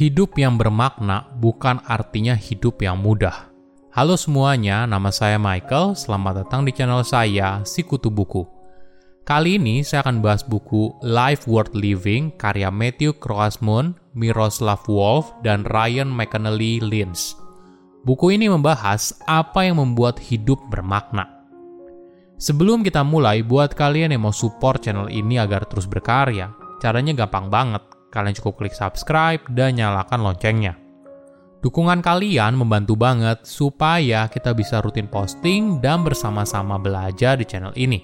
Hidup yang bermakna bukan artinya hidup yang mudah. Halo semuanya, nama saya Michael. Selamat datang di channel saya, Sikutu Buku. Kali ini saya akan bahas buku Life Worth Living karya Matthew Croasmun, Miroslav Wolf, dan Ryan McAnally Lynch. Buku ini membahas apa yang membuat hidup bermakna. Sebelum kita mulai, buat kalian yang mau support channel ini agar terus berkarya, caranya gampang banget Kalian cukup klik subscribe dan nyalakan loncengnya. Dukungan kalian membantu banget supaya kita bisa rutin posting dan bersama-sama belajar di channel ini.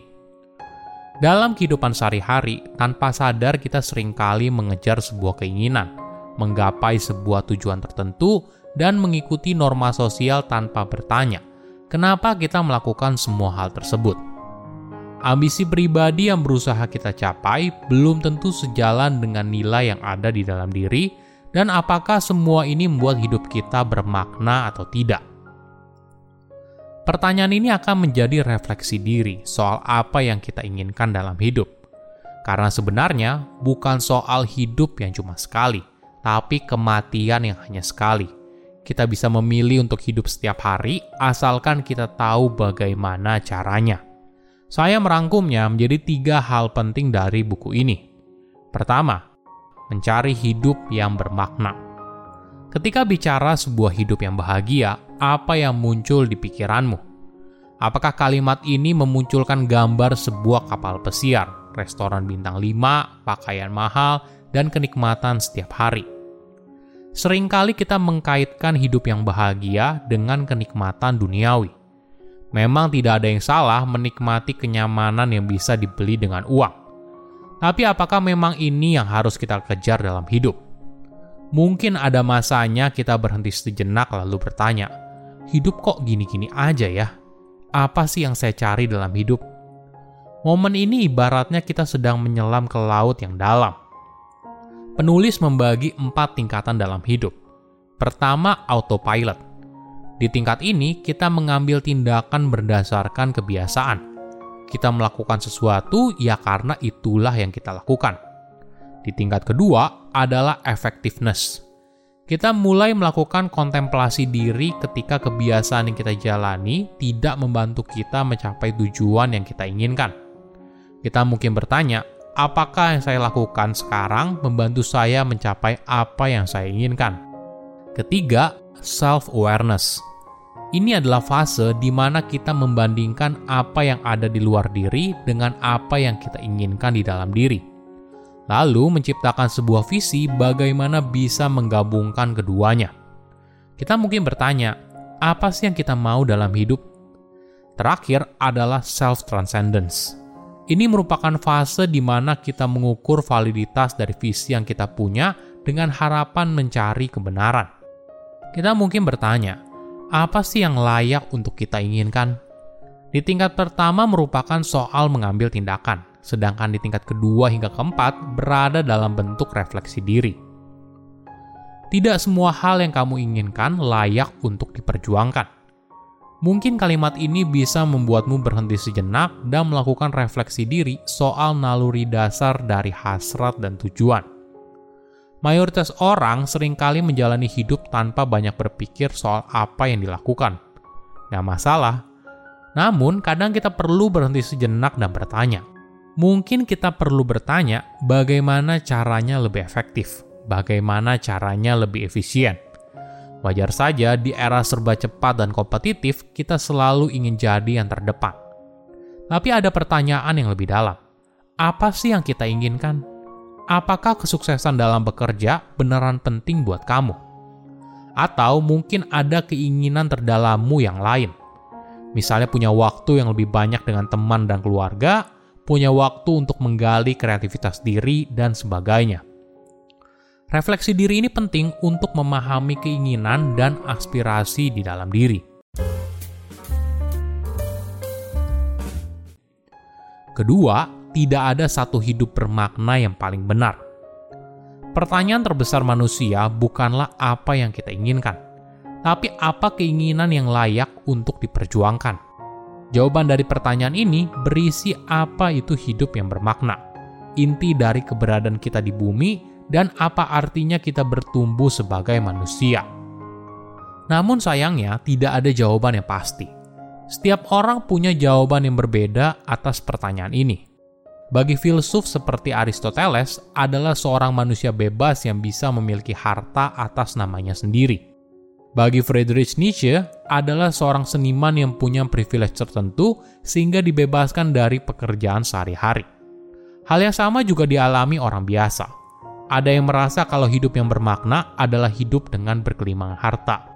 Dalam kehidupan sehari-hari, tanpa sadar kita sering kali mengejar sebuah keinginan, menggapai sebuah tujuan tertentu, dan mengikuti norma sosial tanpa bertanya, kenapa kita melakukan semua hal tersebut. Ambisi pribadi yang berusaha kita capai belum tentu sejalan dengan nilai yang ada di dalam diri, dan apakah semua ini membuat hidup kita bermakna atau tidak. Pertanyaan ini akan menjadi refleksi diri soal apa yang kita inginkan dalam hidup, karena sebenarnya bukan soal hidup yang cuma sekali, tapi kematian yang hanya sekali. Kita bisa memilih untuk hidup setiap hari, asalkan kita tahu bagaimana caranya. Saya merangkumnya menjadi tiga hal penting dari buku ini. Pertama, mencari hidup yang bermakna. Ketika bicara sebuah hidup yang bahagia, apa yang muncul di pikiranmu? Apakah kalimat ini memunculkan gambar sebuah kapal pesiar, restoran bintang 5, pakaian mahal, dan kenikmatan setiap hari? Seringkali kita mengkaitkan hidup yang bahagia dengan kenikmatan duniawi. Memang tidak ada yang salah menikmati kenyamanan yang bisa dibeli dengan uang. Tapi apakah memang ini yang harus kita kejar dalam hidup? Mungkin ada masanya kita berhenti sejenak lalu bertanya, hidup kok gini-gini aja ya? Apa sih yang saya cari dalam hidup? Momen ini ibaratnya kita sedang menyelam ke laut yang dalam. Penulis membagi empat tingkatan dalam hidup. Pertama, autopilot. Di tingkat ini, kita mengambil tindakan berdasarkan kebiasaan. Kita melakukan sesuatu ya karena itulah yang kita lakukan. Di tingkat kedua adalah effectiveness. Kita mulai melakukan kontemplasi diri ketika kebiasaan yang kita jalani tidak membantu kita mencapai tujuan yang kita inginkan. Kita mungkin bertanya, apakah yang saya lakukan sekarang membantu saya mencapai apa yang saya inginkan? Ketiga, self-awareness. Ini adalah fase di mana kita membandingkan apa yang ada di luar diri dengan apa yang kita inginkan di dalam diri. Lalu menciptakan sebuah visi bagaimana bisa menggabungkan keduanya. Kita mungkin bertanya, apa sih yang kita mau dalam hidup? Terakhir adalah self-transcendence. Ini merupakan fase di mana kita mengukur validitas dari visi yang kita punya dengan harapan mencari kebenaran. Kita mungkin bertanya, apa sih yang layak untuk kita inginkan? Di tingkat pertama merupakan soal mengambil tindakan, sedangkan di tingkat kedua hingga keempat berada dalam bentuk refleksi diri. Tidak semua hal yang kamu inginkan layak untuk diperjuangkan. Mungkin kalimat ini bisa membuatmu berhenti sejenak dan melakukan refleksi diri soal naluri dasar dari hasrat dan tujuan. Mayoritas orang sering kali menjalani hidup tanpa banyak berpikir soal apa yang dilakukan. Gak masalah. Namun, kadang kita perlu berhenti sejenak dan bertanya. Mungkin kita perlu bertanya bagaimana caranya lebih efektif, bagaimana caranya lebih efisien. Wajar saja di era serba cepat dan kompetitif, kita selalu ingin jadi yang terdepan. Tapi ada pertanyaan yang lebih dalam. Apa sih yang kita inginkan? Apakah kesuksesan dalam bekerja beneran penting buat kamu? Atau mungkin ada keinginan terdalammu yang lain. Misalnya punya waktu yang lebih banyak dengan teman dan keluarga, punya waktu untuk menggali kreativitas diri, dan sebagainya. Refleksi diri ini penting untuk memahami keinginan dan aspirasi di dalam diri. Kedua, tidak ada satu hidup bermakna yang paling benar. Pertanyaan terbesar manusia bukanlah apa yang kita inginkan, tapi apa keinginan yang layak untuk diperjuangkan. Jawaban dari pertanyaan ini berisi apa itu hidup yang bermakna, inti dari keberadaan kita di bumi, dan apa artinya kita bertumbuh sebagai manusia. Namun sayangnya tidak ada jawaban yang pasti. Setiap orang punya jawaban yang berbeda atas pertanyaan ini. Bagi filsuf seperti Aristoteles adalah seorang manusia bebas yang bisa memiliki harta atas namanya sendiri. Bagi Friedrich Nietzsche adalah seorang seniman yang punya privilege tertentu sehingga dibebaskan dari pekerjaan sehari-hari. Hal yang sama juga dialami orang biasa. Ada yang merasa kalau hidup yang bermakna adalah hidup dengan berkelimangan harta.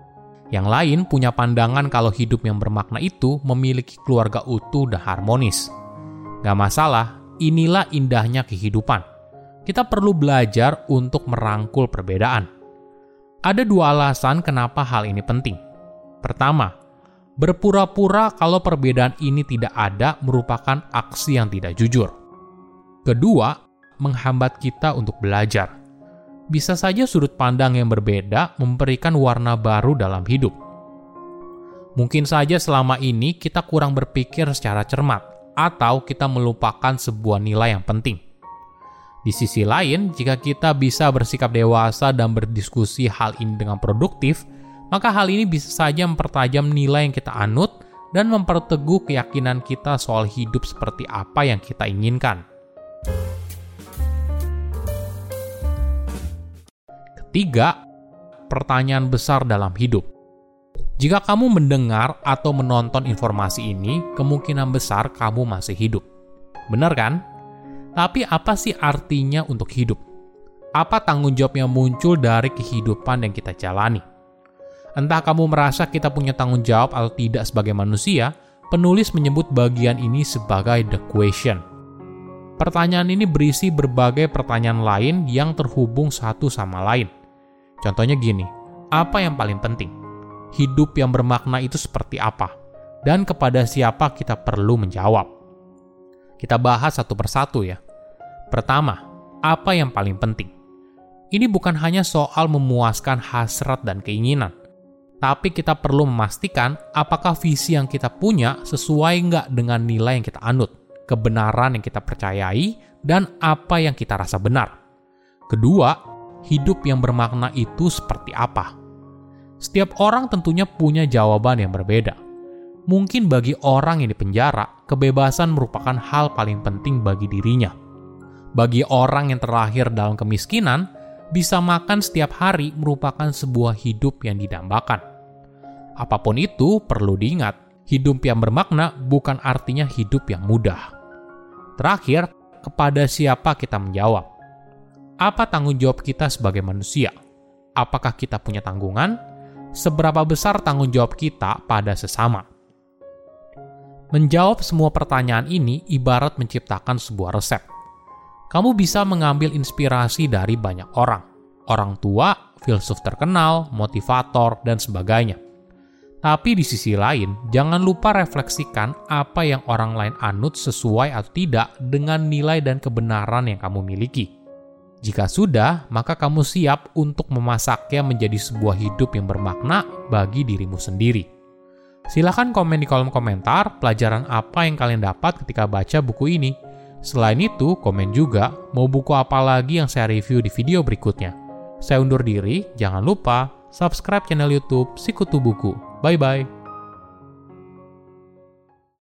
Yang lain punya pandangan kalau hidup yang bermakna itu memiliki keluarga utuh dan harmonis. Gak masalah, inilah indahnya kehidupan. Kita perlu belajar untuk merangkul perbedaan. Ada dua alasan kenapa hal ini penting. Pertama, berpura-pura kalau perbedaan ini tidak ada merupakan aksi yang tidak jujur. Kedua, menghambat kita untuk belajar. Bisa saja sudut pandang yang berbeda memberikan warna baru dalam hidup. Mungkin saja selama ini kita kurang berpikir secara cermat, atau kita melupakan sebuah nilai yang penting. Di sisi lain, jika kita bisa bersikap dewasa dan berdiskusi hal ini dengan produktif, maka hal ini bisa saja mempertajam nilai yang kita anut dan memperteguh keyakinan kita soal hidup seperti apa yang kita inginkan. Ketiga, pertanyaan besar dalam hidup. Jika kamu mendengar atau menonton informasi ini, kemungkinan besar kamu masih hidup. Benar kan? Tapi apa sih artinya untuk hidup? Apa tanggung jawab yang muncul dari kehidupan yang kita jalani? Entah kamu merasa kita punya tanggung jawab atau tidak sebagai manusia, penulis menyebut bagian ini sebagai the question. Pertanyaan ini berisi berbagai pertanyaan lain yang terhubung satu sama lain. Contohnya gini, apa yang paling penting? Hidup yang bermakna itu seperti apa, dan kepada siapa kita perlu menjawab. Kita bahas satu persatu ya. Pertama, apa yang paling penting? Ini bukan hanya soal memuaskan hasrat dan keinginan, tapi kita perlu memastikan apakah visi yang kita punya sesuai nggak dengan nilai yang kita anut, kebenaran yang kita percayai, dan apa yang kita rasa benar. Kedua, hidup yang bermakna itu seperti apa? Setiap orang tentunya punya jawaban yang berbeda. Mungkin bagi orang yang dipenjara, kebebasan merupakan hal paling penting bagi dirinya. Bagi orang yang terlahir dalam kemiskinan, bisa makan setiap hari merupakan sebuah hidup yang didambakan. Apa pun itu, perlu diingat, hidup yang bermakna bukan artinya hidup yang mudah. Terakhir, kepada siapa kita menjawab? Apa tanggung jawab kita sebagai manusia? Apakah kita punya tanggungan? Seberapa besar tanggung jawab kita pada sesama. Menjawab semua pertanyaan ini ibarat menciptakan sebuah resep. Kamu bisa mengambil inspirasi dari banyak orang, orang tua, filsuf terkenal, motivator, dan sebagainya. Tapi di sisi lain, jangan lupa refleksikan apa yang orang lain anut sesuai atau tidak dengan nilai dan kebenaran yang kamu miliki. Jika sudah, maka kamu siap untuk memasaknya menjadi sebuah hidup yang bermakna bagi dirimu sendiri. Silahkan komen di kolom komentar pelajaran apa yang kalian dapat ketika baca buku ini. Selain itu, komen juga mau buku apa lagi yang saya review di video berikutnya. Saya undur diri, jangan lupa subscribe channel YouTube Sikutu Buku. Bye bye.